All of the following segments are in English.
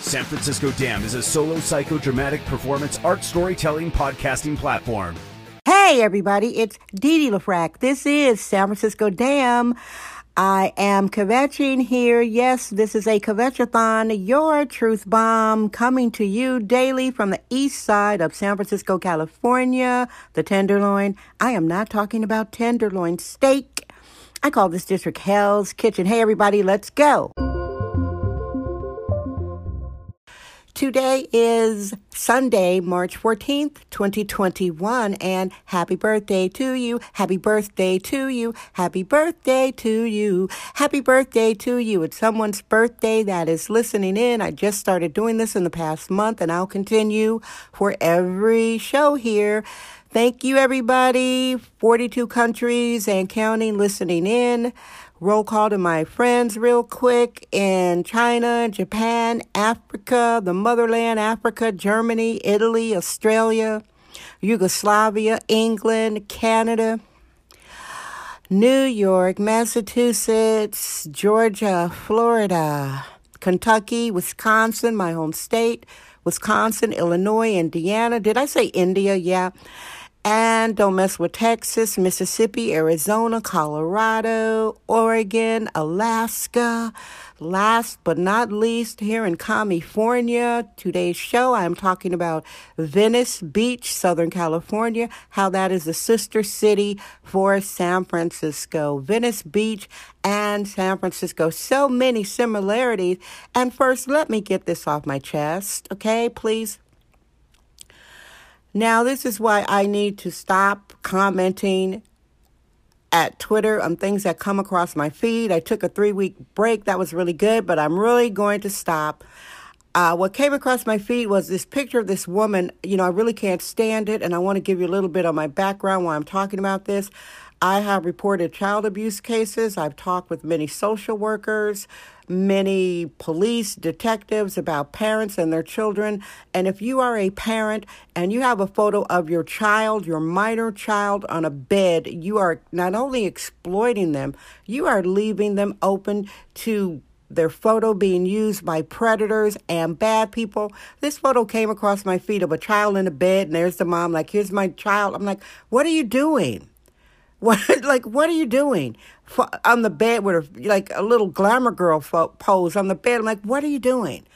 San Francisco Dam is a solo psychodramatic performance art storytelling podcasting platform. Hey, everybody, it's Didi LaFrac. This is San Francisco Dam. I am kvetching here. Yes, this is a kvetchathon, your truth bomb, coming to you daily from the east side of San Francisco, California, the Tenderloin. I am not talking about tenderloin steak. I call this district Hell's Kitchen. Hey, everybody, let's go. Today is Sunday, March 14th, 2021, and happy birthday to you. Happy birthday to you. Happy birthday to you. Happy birthday to you. It's someone's birthday that is listening in. I just started doing this in the past month, and I'll continue for every show here. Thank you, everybody. 42 countries and counting listening in roll call to my friends real quick in China, Japan, Africa, the motherland, Africa, Germany, Italy, Australia, Yugoslavia, England, Canada, New York, Massachusetts, Georgia, Florida, Kentucky, Wisconsin, my home state, Wisconsin, Illinois, Indiana. Did I say India? Yeah. And don't mess with Texas, Mississippi, Arizona, Colorado, Oregon, Alaska. Last but not least, here in California, today's show, I'm talking about Venice Beach, Southern California, how that is a sister city for San Francisco. Venice Beach and San Francisco. So many similarities. And first, let me get this off my chest, okay, please? Now, this is why I need to stop commenting at Twitter on things that come across my feed. I took a three week break. That was really good, but I'm really going to stop. Uh, what came across my feed was this picture of this woman. You know, I really can't stand it, and I want to give you a little bit of my background while I'm talking about this. I have reported child abuse cases. I've talked with many social workers, many police, detectives about parents and their children. And if you are a parent and you have a photo of your child, your minor child on a bed, you are not only exploiting them, you are leaving them open to their photo being used by predators and bad people. This photo came across my feed of a child in a bed, and there's the mom, like, here's my child. I'm like, what are you doing? What like what are you doing on the bed with a, like a little glamour girl pose on the bed? I'm like, what are you doing?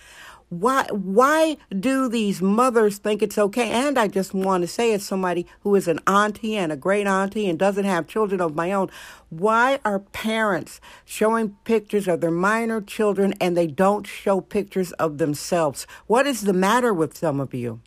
Why why do these mothers think it's okay? And I just want to say, as somebody who is an auntie and a great auntie and doesn't have children of my own, why are parents showing pictures of their minor children and they don't show pictures of themselves? What is the matter with some of you?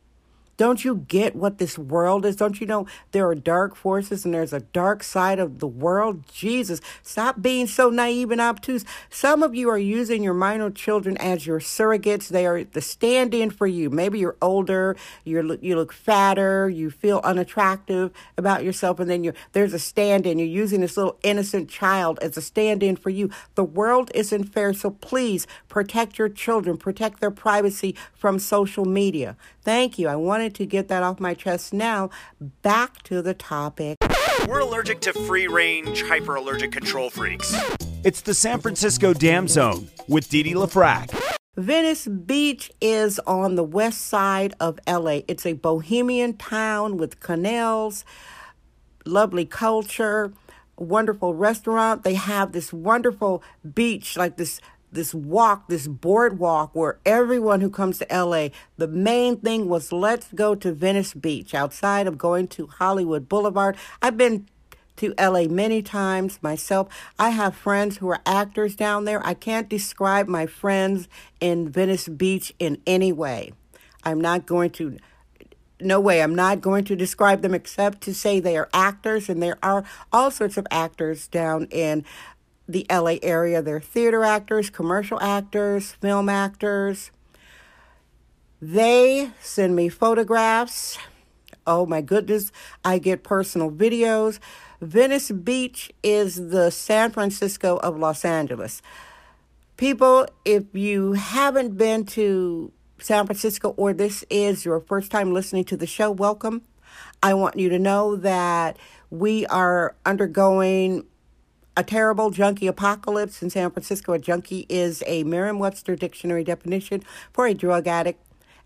Don't you get what this world is? Don't you know there are dark forces and there's a dark side of the world? Jesus, stop being so naive and obtuse. Some of you are using your minor children as your surrogates. They are the stand in for you. Maybe you're older, you you look fatter, you feel unattractive about yourself, and then you there's a stand in. You're using this little innocent child as a stand in for you. The world isn't fair, so please protect your children, protect their privacy from social media. Thank you. I wanted to get that off my chest now. Back to the topic. We're allergic to free range, hyper allergic control freaks. It's the San Francisco Dam Zone with Didi LaFrac. Venice Beach is on the west side of LA. It's a bohemian town with canals, lovely culture, wonderful restaurant. They have this wonderful beach, like this this walk, this boardwalk where everyone who comes to LA, the main thing was let's go to Venice Beach outside of going to Hollywood Boulevard. I've been to LA many times myself. I have friends who are actors down there. I can't describe my friends in Venice Beach in any way. I'm not going to no way. I'm not going to describe them except to say they are actors, and there are all sorts of actors down in the LA area. They're theater actors, commercial actors, film actors. They send me photographs. Oh my goodness, I get personal videos. Venice Beach is the San Francisco of Los Angeles. People, if you haven't been to San Francisco or this is your first time listening to the show, welcome. I want you to know that we are undergoing a terrible junkie apocalypse in San Francisco. A junkie is a Merriam Webster dictionary definition for a drug addict.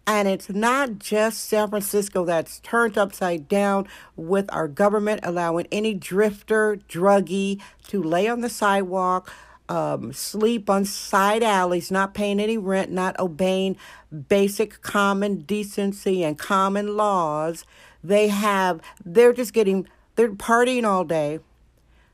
And it's not just San Francisco that's turned upside down with our government allowing any drifter, druggie to lay on the sidewalk, um, sleep on side alleys, not paying any rent, not obeying basic common decency and common laws. They have, they're just getting, they're partying all day.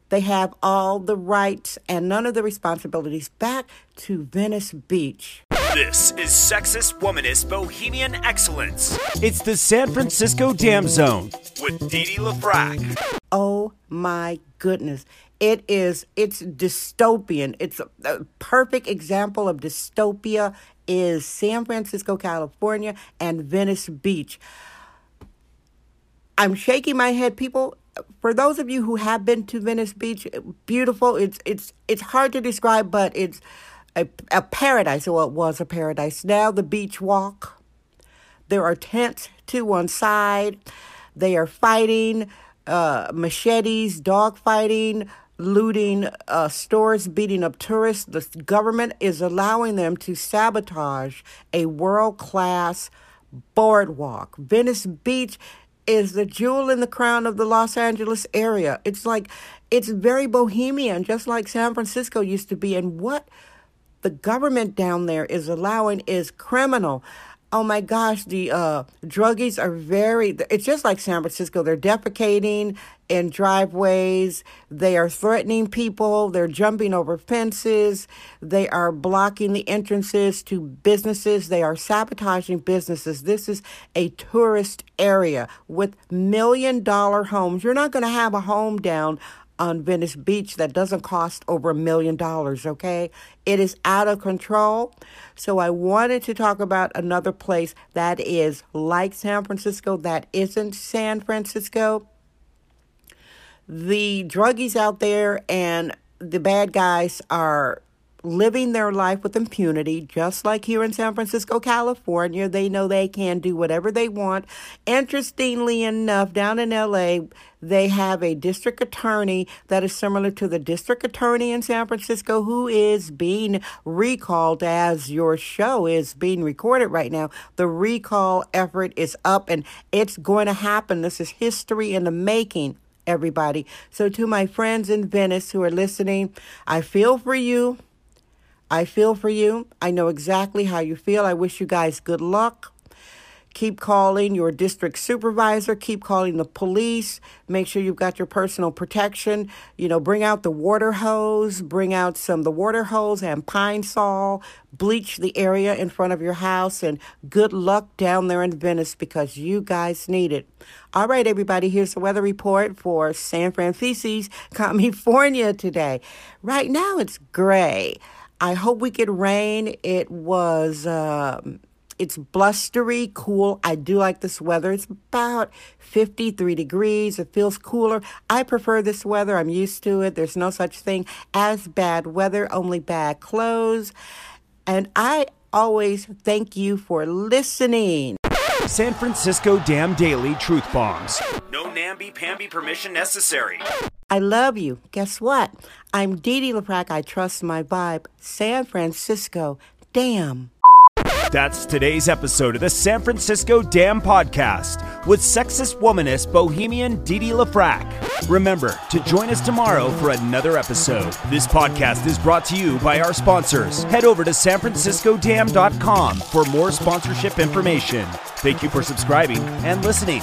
They have all the rights and none of the responsibilities. Back to Venice Beach. This is Sexist Womanist Bohemian Excellence. It's the San Francisco Dam Zone with Dee Dee LaFrac. Oh my goodness. It is, it's dystopian. It's a, a perfect example of dystopia is San Francisco, California and Venice Beach. I'm shaking my head. People, for those of you who have been to Venice Beach, beautiful. It's it's it's hard to describe, but it's a, a paradise. Well, it was a paradise. Now the beach walk. There are tents to one side. They are fighting, uh, machetes, dog fighting, looting uh, stores, beating up tourists. The government is allowing them to sabotage a world class boardwalk. Venice Beach is the jewel in the crown of the Los Angeles area. It's like, it's very bohemian, just like San Francisco used to be. And what the government down there is allowing is criminal. Oh my gosh, the uh, druggies are very, it's just like San Francisco. They're defecating in driveways. They are threatening people. They're jumping over fences. They are blocking the entrances to businesses. They are sabotaging businesses. This is a tourist area with million dollar homes. You're not going to have a home down on Venice Beach that doesn't cost over a million dollars, okay? It is out of control. So I wanted to talk about another place that is like San Francisco that isn't San Francisco. The druggies out there and the bad guys are living their life with impunity, just like here in San Francisco, California. They know they can do whatever they want. Interestingly enough, down in LA, they have a district attorney that is similar to the district attorney in San Francisco who is being recalled as your show is being recorded right now. The recall effort is up and it's going to happen. This is history in the making everybody. So, to my friends in Venice who are listening, I feel for you. I feel for you. I know exactly how you feel. I wish you guys good luck. Keep calling your district supervisor. Keep calling the police. Make sure you've got your personal protection. You know, bring out the water hose. Bring out some the water hose and pine sol. Bleach the area in front of your house. And good luck down there in Venice because you guys need it. All right, everybody. Here's the weather report for San Francisco, California today. Right now it's gray. I hope we get rain. It was, um, it's blustery, cool. I do like this weather. It's about 53 degrees. It feels cooler. I prefer this weather. I'm used to it. There's no such thing as bad weather, only bad clothes. And I always thank you for listening. San Francisco Dam Daily Truth Bombs. No namby-pamby permission necessary. I love you. Guess what? I'm Dee Dee. I trust my vibe. San Francisco. Damn. That's today's episode of the San Francisco Dam Podcast with sexist womanist bohemian Dee LaFrac. Remember to join us tomorrow for another episode. This podcast is brought to you by our sponsors. Head over to sanfranciscodam.com for more sponsorship information. Thank you for subscribing and listening.